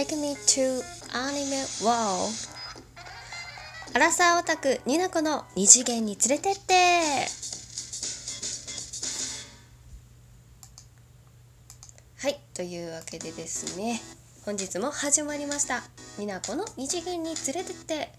Take me to anime world. アラサーオタクニナコの二次元に連れてって。はいというわけでですね本日も始まりました。ニナコの二次元に連れてって。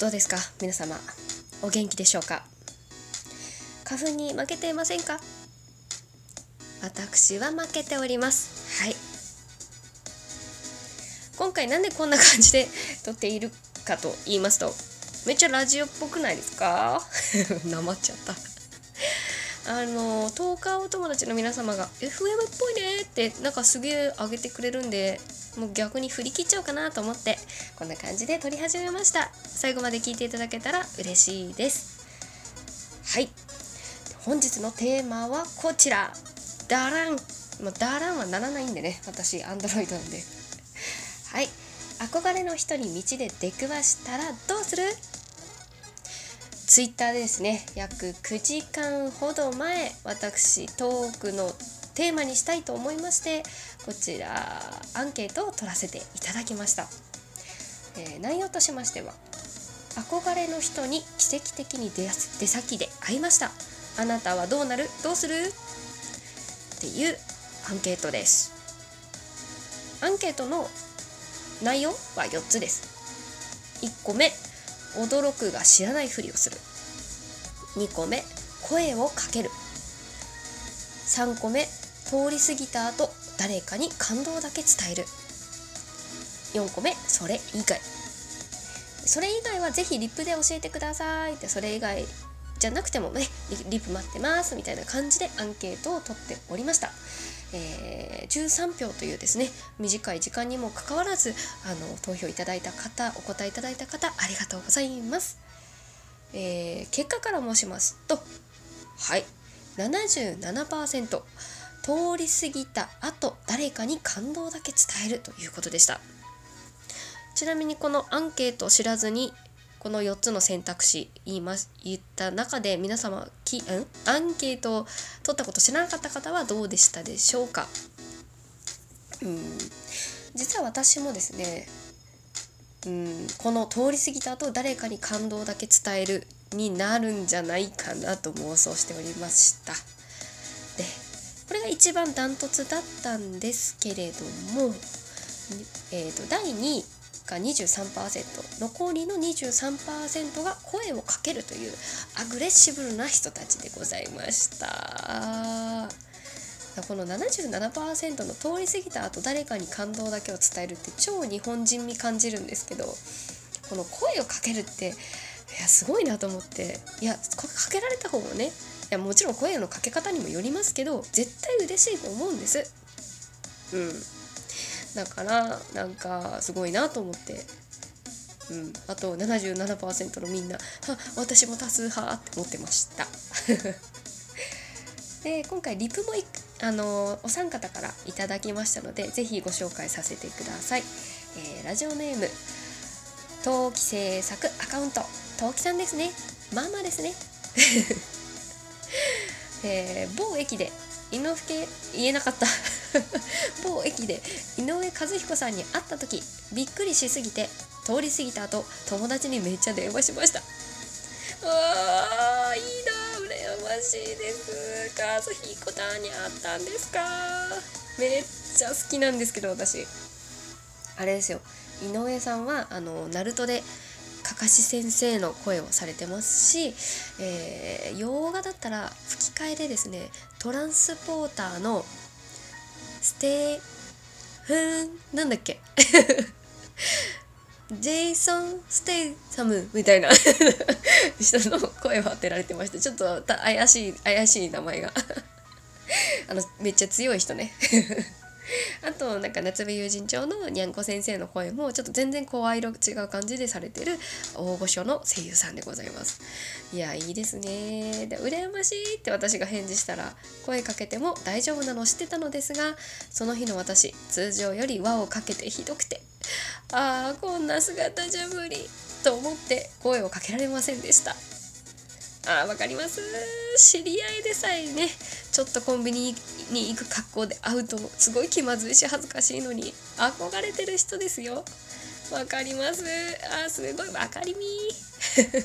どうですか皆様お元気でしょうか？花粉に負けていませんか？私は負けております。はい。今回なんでこんな感じで 撮っているかと言いますとめっちゃラジオっぽくないですか？なまっちゃった。あのトーカーお友達の皆様が FM っぽいねってなんかすげえ上げてくれるんでもう逆に振り切っちゃおうかなと思ってこんな感じで撮り始めました。最後まで聞いていただけたら嬉しいです。はい。本日のテーマはこちら。ダラン。まあ、ダランはならないんでね私アンドロイドなんで。はい。憧れの人に道で出くわしたらどうする？ツイッターでですね約9時間ほど前私トークのテーマにしたいと思いましてこちらアンケートを取らせていただきました、えー、内容としましては憧れの人に奇跡的に出出先で会いました。あなたはどうなる？どうする？っていうアンケートです。アンケートの内容は4つです。1個目驚くが知らないふりをする。2個目声をかける。3個目通り過ぎた後誰かに感動だけ伝える。4個目それ以外。それ以外はぜひリップで教えてください。ってそれ以外じゃなくてもねリップ待ってますみたいな感じでアンケートを取っておりました。えー、13票というですね短い時間にもかかわらずあの投票いただいた方お答えいただいた方ありがとうございます、えー、結果から申しますとはい77%通り過ぎた後誰かに感動だけ伝えるということでした。ちなみにこのアンケートを知らずにこの4つの選択肢言います言った中で皆様きん？アンケートを取ったこと知らなかった方はどうでしたでしょうか？うん。実は私もですねうんこの通り過ぎた後誰かに感動だけ伝えるになるんじゃないかなと妄想しておりました。でこれが一番ダントツだったんですけれども、えーと、と第2位が23%残りの23%が声をかけるというアグレッシブルな人たちでございました。この77%の通り過ぎた後誰かに感動だけを伝えるって超日本人味感じるんですけどこの声をかけるっていやすごいなと思っていやかけられた方もねいやもちろん声のかけ方にもよりますけど絶対嬉しいと思うんです。うん。だからなんかすごいなと思って、うん、あと77%のみんな「私も多数派」って思ってました。で今回リプもあのお三方からいただきましたので是非ご紹介させてください、えー、ラジオネーム陶器製作アカウント。陶器さんですね。まあまあですね。えー、某駅で井之助言えなかった。某駅で井上和彦さんに会った時びっくりしすぎて通り過ぎた後友達にめっちゃ電話しました。あいいな羨ましいです。和彦さんに会ったんですか。めっちゃ好きなんですけど私。あれですよ。井上さんはあのナルトでカカシ先生の声をされてますし、えー、洋画だったら吹き替えでですねトランスポーターのステイフンなんだっけ？ジェイソン・ステイサムみたいな人の声を当てられてましたちょっと怪しい怪しい名前が。あのめっちゃ強い人ね。あとなんか夏目友人帳のにゃんこ先生の声もちょっと全然声色違う感じでされてる大御所の声優さんでございます。いやいいですね。で羨ましいって私が返事したら声かけても大丈夫なの知ってたのですがその日の私通常より輪をかけてひどくてああこんな姿じゃ無理と思って声をかけられませんでした。あわかります。知り合いでさえねちょっとコンビニに行く格好で会うとすごい気まずいし恥ずかしいのに憧れてる人ですよ。わかります。あすごいわかりみ。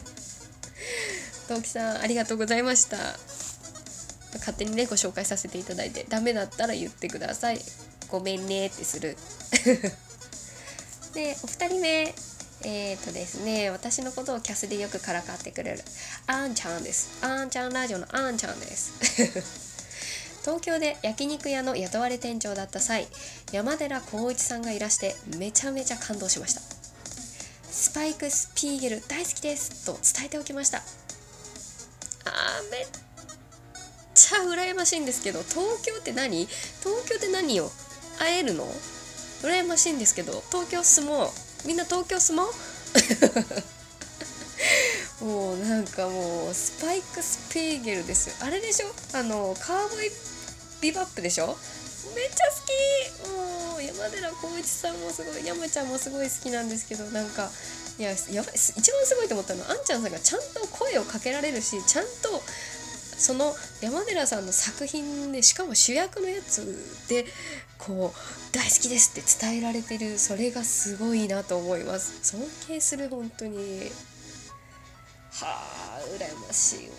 トウキさんありがとうございました。勝手にねご紹介させていただいてダメだったら言ってください。ごめんねってする。で お二人目。えっ、ー、とですね私のことをキャスでよくからかってくれるあんちゃんです。あんちゃんラジオのあんちゃんです。東京で焼肉屋の雇われ店長だった際山寺宏一さんがいらしてめちゃめちゃ感動しました。スパイクスピーゲル大好きですと伝えておきました。あーめっちゃ羨ましいんですけど東京って何？東京って何よ会えるの？羨ましいんですけど東京住もう。みんな東京住もう？もうなんかもうスパイクスピーゲルですあれでしょ？あのカーボイビバップでしょ？めっちゃ好き！もう山寺宏一さんもすごい。山ちゃんもすごい好きなんですけどなんかいややばい一番すごいと思ったのはあんちゃんさんがちゃんと声をかけられるしちゃんとその山寺さんの作品でしかも主役のやつでこう大好きですって伝えられてるそれがすごいなと思います。尊敬する本当にはあ羨ましいわ。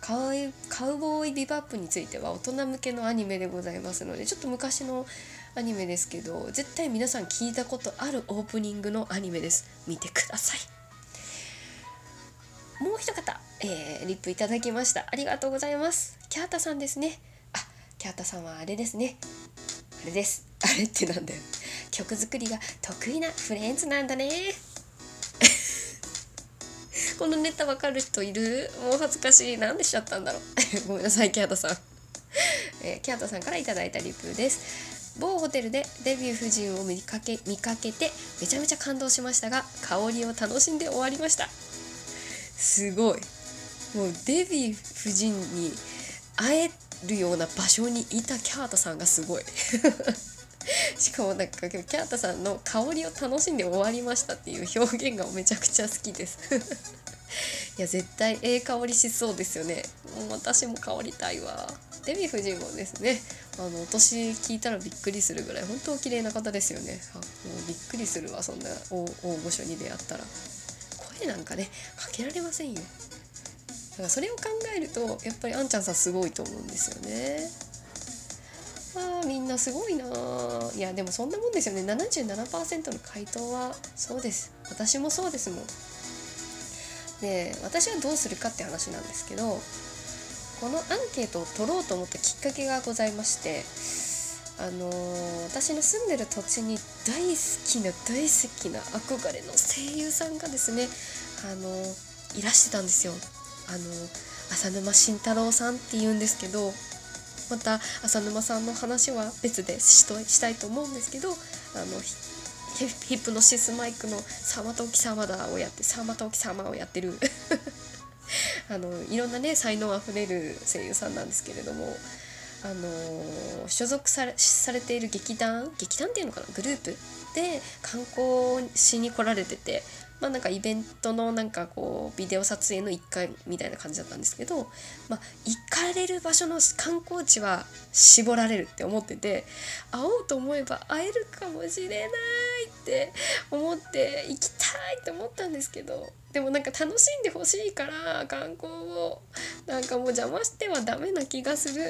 カウカウボーイビバップについては大人向けのアニメでございますのでちょっと昔のアニメですけど絶対皆さん聞いたことあるオープニングのアニメです。見てください。もう一方、えー、リップいただきました。ありがとうございます。キャータさんですね。あキャータさんはあれですね。あれです。あれってなんだよ。曲作りが得意なフレンズなんだね。このネタわかる人いる？もう恥ずかしい。なんでしちゃったんだろう？ごめんなさいキャータさん、えー、キャータさんからいただいたリプです。某ホテルでデビュー夫人を見かけ見かけてめちゃめちゃ感動しましたが香りを楽しんで終わりました。すごい。もうデヴィ夫人に会えるような場所にいたキャータさんがすごい。しかもなんかキャータさんの香りを楽しんで終わりましたっていう表現がめちゃくちゃ好きです。いや絶対ええ香りしそうですよね。もう私も香りたいわ。デヴィ夫人もですねあのお年聞いたらびっくりするぐらい本当綺麗な方ですよね。あもうびっくりするわそんな大御所に出会ったら。声なんかねかけられませんよ。からそれを考えるとやっぱりあんちゃんさんすごいと思うんですよね。あみんなすごいないやでもそんなもんですよね。77%の回答はそうです。私もそうですもん。で私はどうするかって話なんですけどこのアンケートを取ろうと思ったきっかけがございましてあのー、私の住んでる土地に大好きな大好きな憧れの声優さんがですね、あのー、いらしてたんですよ。あの、浅沼慎太郎さんって言うんですけどまた浅沼さんの話は別でしとしたいと思うんですけどあのヒップノシスマイクの「サマトキサマだ」をやって「サマトキサマ」をやってる。あのいろんなね才能あふれる声優さんなんですけれどもあのー、所属されされている劇団劇団っていうのかな？グループで観光しに来られててまあなんかイベントのなんかこうビデオ撮影の一回みたいな感じだったんですけど、まあ、行かれる場所の観光地は絞られるって思ってて会おうと思えば会えるかもしれないって思って行きたいって思ったんですけどでもなんか楽しんでほしいから観光をなんかもう邪魔してはダメな気がする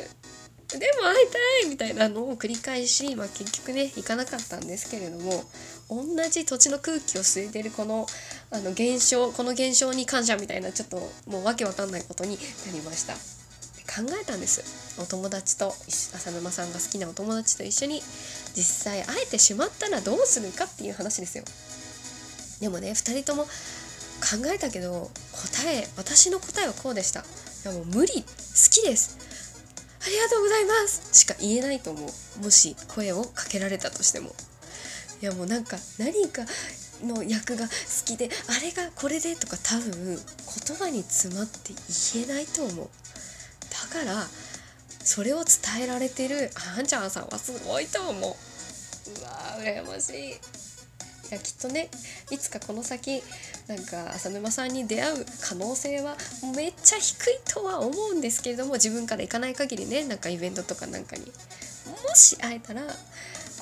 でも会いたいみたいなのを繰り返し、まあ、結局ね行かなかったんですけれども同じ土地の空気を吸えてるこのあの現象この現象に感謝みたいなちょっともうわけわかんないことになりました。考えたんです。お友達と浅沼さんが好きなお友達と一緒に実際会えてしまったらどうするかっていう話ですよ。でもね2人とも考えたけど答え私の答えはこうでした。いやもう無理。好きです。ありがとうございます。しか言えないと思う。もし声をかけられたとしても。いやもうなんか何かの役が好きであれがこれでとか多分言葉に詰まって言えないと思う。だからそれを伝えられてるあんちゃんさんはすごいと思う。うわー羨ましい。いやきっとねいつかこの先なんか浅沼さんに出会う可能性はめっちゃ低いとは思うんですけれども自分から行かない限りねなんかイベントとかなんかにもし会えたら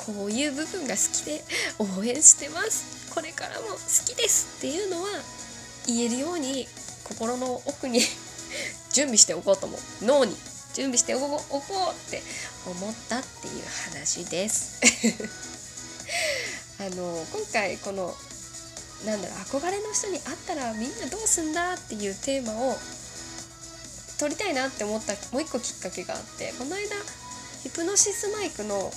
こういう部分が好きで応援してます。これからも好きです。っていうのは言えるように心の奥に準備しておこうと思う。脳に準備しておこうって思ったっていう話です。あの今回このなんだろう憧れの人に会ったらみんなどうすんだっていうテーマを撮りたいなって思ったもう一個きっかけがあってこの間ヒプノシスマイクの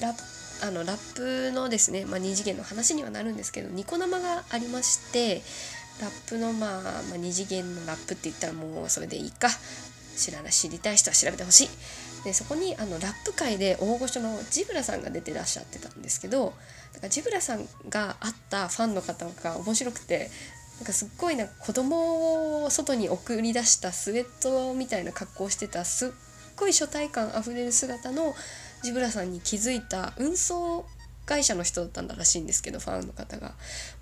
ラあのラップのですね、まあ、2次元の話にはなるんですけどニコ生がありましてラップの、まあ、まあ2次元のラップって言ったらもうそれでいいか。知らない知りたい人は調べてほしい。でそこにあのラップ界で大御所のジブラさんが出てらっしゃってたんですけどだからジブラさんが会ったファンの方が面白くてなんかすっごいなんか子供を外に送り出したスウェットみたいな格好をしてたすっごい初体感あふれる姿のジブラさんに気づいた運送会社の人だったんだらしいんですけどファンの方が。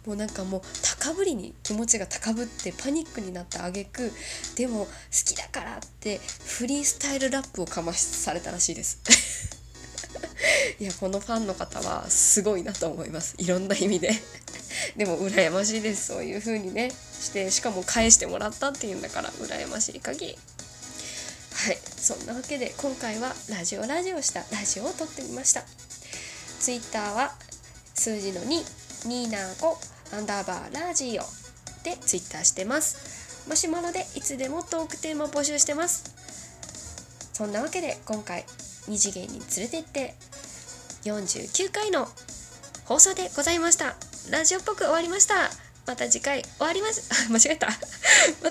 もうなんかもう高ぶりに気持ちが高ぶってパニックになった挙句でも好きだからってフリースタイルラップをかましされたらしいです。いやこのファンの方はすごいなと思います。いろんな意味で。でも羨ましいです。そういう風にねしてしかも返してもらったっていうんだから羨ましい限り。はい。そんなわけで今回はラジオラジオしたラジオを撮ってみました。ツイッターは数字の2、ニーナーコ、アンダーバーラジオでツイッターしてます。マシュマロでいつでもトークテーマ募集してます。そんなわけで今回2次元に連れてって49回の放送でございました。ラジオっぽく終わりました。また次回終わります。間違えた。また